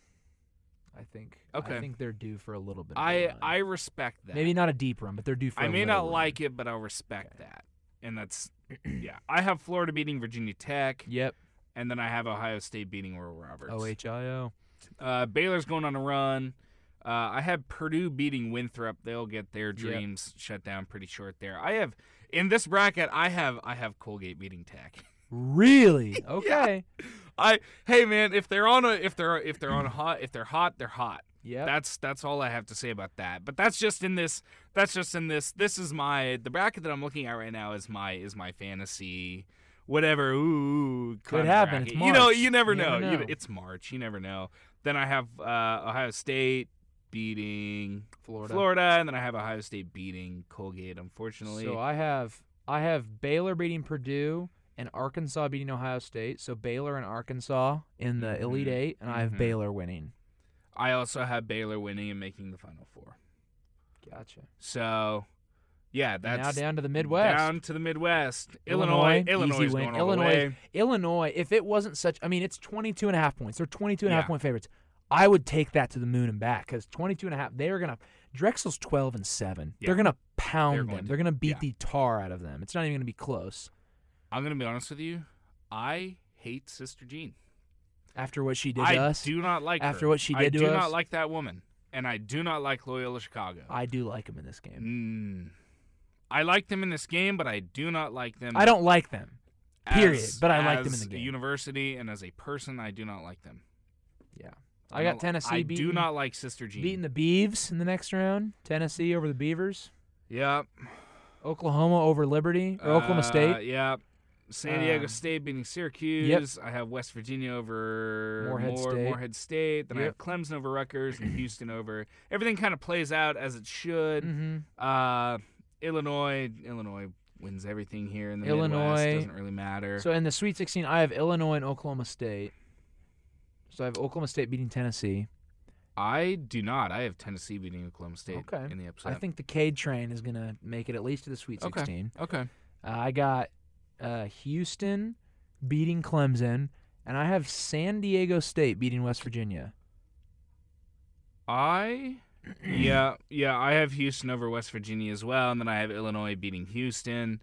I think. Okay. I think they're due for a little bit. I. I respect that. maybe not a deep run, but they're due for. I may not run. like it, but I'll respect that. And that's yeah. I have Florida beating Virginia Tech, <clears throat> Yep. and then I have Ohio State beating Oral Roberts. OHIO. Uh, Baylor's going on a run. Uh, I have Purdue beating Winthrop. They'll get their dreams shut down pretty short there. I have in this bracket. I have I have Colgate beating Tech. Really? <laughs> Okay. I hey man, if they're on a if they're if they're on a hot if they're hot they're hot. Yeah. That's that's all I have to say about that. But that's just in this. That's just in this. This is my the bracket that I'm looking at right now is my is my fantasy. Whatever. Ooh, Could happen. You know. You never You know. never You- it's March. You never know. Then I have uh, Ohio State beating Florida. Florida, and then I have Ohio State beating Colgate. Unfortunately, So I have I have Baylor beating Purdue and Arkansas beating Ohio State. So Baylor and Arkansas in the Elite Mhm. Eight, and I have Mhm. Baylor winning. I also have Baylor winning and making the Final Four. Gotcha. So, yeah, And that's now down to the Midwest. Down to the Midwest. Illinois, Illinois, Illinois easy win. going all the Illinois, way. Illinois, if it wasn't such, I mean, it's 22 and a half points. They're 22 and a half point favorites. I would take that to the moon and back because 22 and a half, they're going to, Drexel's 12 and 7. Yeah. They're going to pound They're them. going to. They're going to beat Yeah. the tar out of them. It's not even going to be close I'm gonna be honest with you. I hate Sister Jean. after what she did I to us. I do not like After her. what she I did to do not like that woman, and I do not like Loyola Chicago. I do like them in this game. Mm. I like them in this game, but I do not like them. I don't like them. period, as- but I like them in as the a game. university and as a person. I do not like them. Yeah. I got Tennessee I beating, do not like Sister Jean. beating the Beavs in the next round. Tennessee over the Beavers. Yep. Oklahoma over Liberty or Oklahoma Uh, State. Yeah. San Diego Um, State beating Syracuse. Yep. I have West Virginia over Morehead Moore- State. Morehead State. Then I have Clemson over Rutgers and Houston over. Everything kind of plays out as it should. Mm-hmm. Uh, Illinois. Illinois wins everything here in the Illinois. Midwest. Doesn't really matter. So in the Sweet 16, I have Illinois and Oklahoma State. So I have Oklahoma State beating Tennessee. I do not. I have Tennessee beating Oklahoma State Okay. in the upset. I think the Cade train is going to make it at least to the Sweet Okay. 16. Okay. Uh, I got uh, Houston beating Clemson, and I have San Diego State beating West Virginia. I yeah yeah I have Houston over West Virginia as well, and then I have Illinois beating Houston.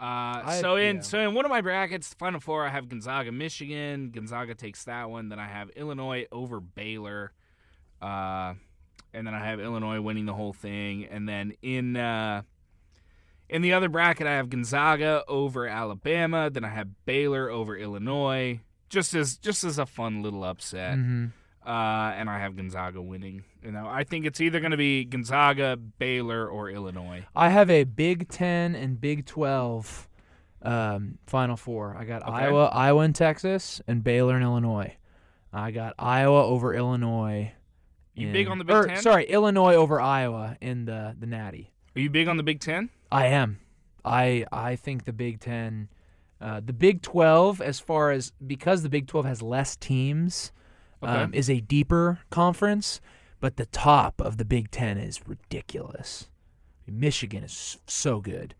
Uh, I- so in yeah. so in one of my brackets, the Final Four, I have Gonzaga, Michigan. Gonzaga takes that one. Then I have Illinois over Baylor, uh, and then I have Illinois winning the whole thing. And then in uh, in the other bracket, I have Gonzaga over Alabama. Then I have Baylor over Illinois. just as just as a fun little upset. Mhm. Uh, and I have Gonzaga winning. You know, I think it's either going to be Gonzaga, Baylor, or Illinois. I have a Big Ten and Big Twelve um, Final Four. I got Okay. Iowa, Iowa and Texas, and Baylor and Illinois. I got Iowa over Illinois. You in- big on the Big or, Ten? Sorry, Illinois over Iowa in the the Natty. Are you big on the Big Ten? I am. I I think the Big Ten, uh, the Big Twelve, as far as because the Big Twelve has less teams, um, is a deeper conference. But the top of the Big Ten is ridiculous. Michigan is so good.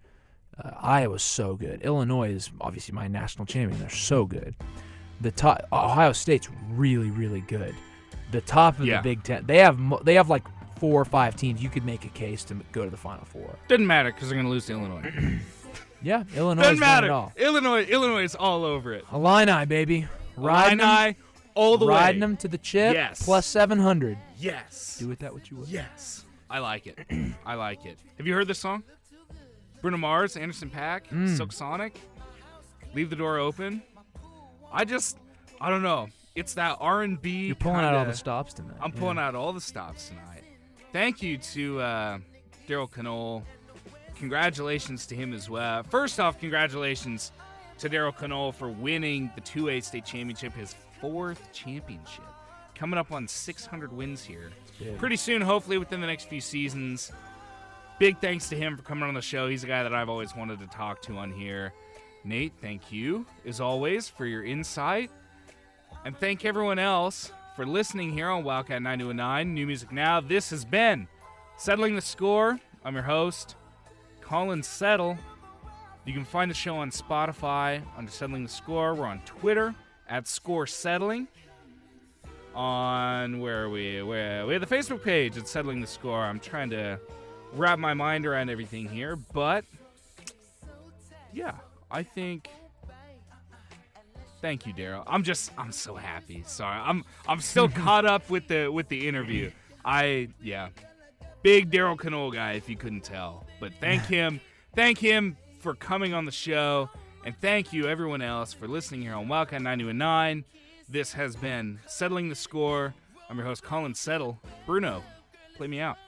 Uh, Iowa's so good. Illinois is obviously my national champion. They're so good. The top, Ohio State's really, really good. The top of Yeah. the Big Ten, they have mo- they have like four or five teams. You could make a case to go to the Final Four. Doesn't matter because they're going to lose to Illinois. <clears throat> Yeah, Illinois Doesn't matter. Illinois, Illinois is all over it. Illini, baby, riding Illini, all the riding way. them to the chip. Yes. plus seven hundred. Yes. Do with that what you will. Yes. I like it. <clears throat> I like it. Have you heard this song? Bruno Mars, Anderson .Paak, Mm. Silk Sonic. Leave the door open. I just, I don't know. It's that R and B. You're pulling out all the stops tonight. I'm yeah. pulling out all the stops tonight. Thank you to uh, Daryl Canole. Congratulations to him as well. First off, congratulations to Daryl Canole for winning the 2A state championship, his fourth championship. Coming up on 600 wins here. Pretty soon, hopefully within the next few seasons. Big thanks to him for coming on the show. He's a guy that I've always wanted to talk to on here. Nate, thank you, as always, for your insight. And thank everyone else for listening here on Wildcat 929 New Music Now. This has been Settling the Score. I'm your host, Colin Settle. You can find the show on Spotify under Settling the Score. We're on Twitter at Score Settling. On where are we? Where we have the Facebook page at Settling the Score. I'm trying to wrap my mind around everything here, but yeah, I think Thank you, Daryl. I'm just I'm so happy. Sorry. I'm I'm still <laughs> caught up with the with the interview. I yeah. Big Daryl Canole guy if you couldn't tell. But thank <laughs> him. Thank him for coming on the show. And thank you everyone else for listening here on Wildcat 929. This has been Settling the Score. I'm your host Colin Settle. Bruno, play me out.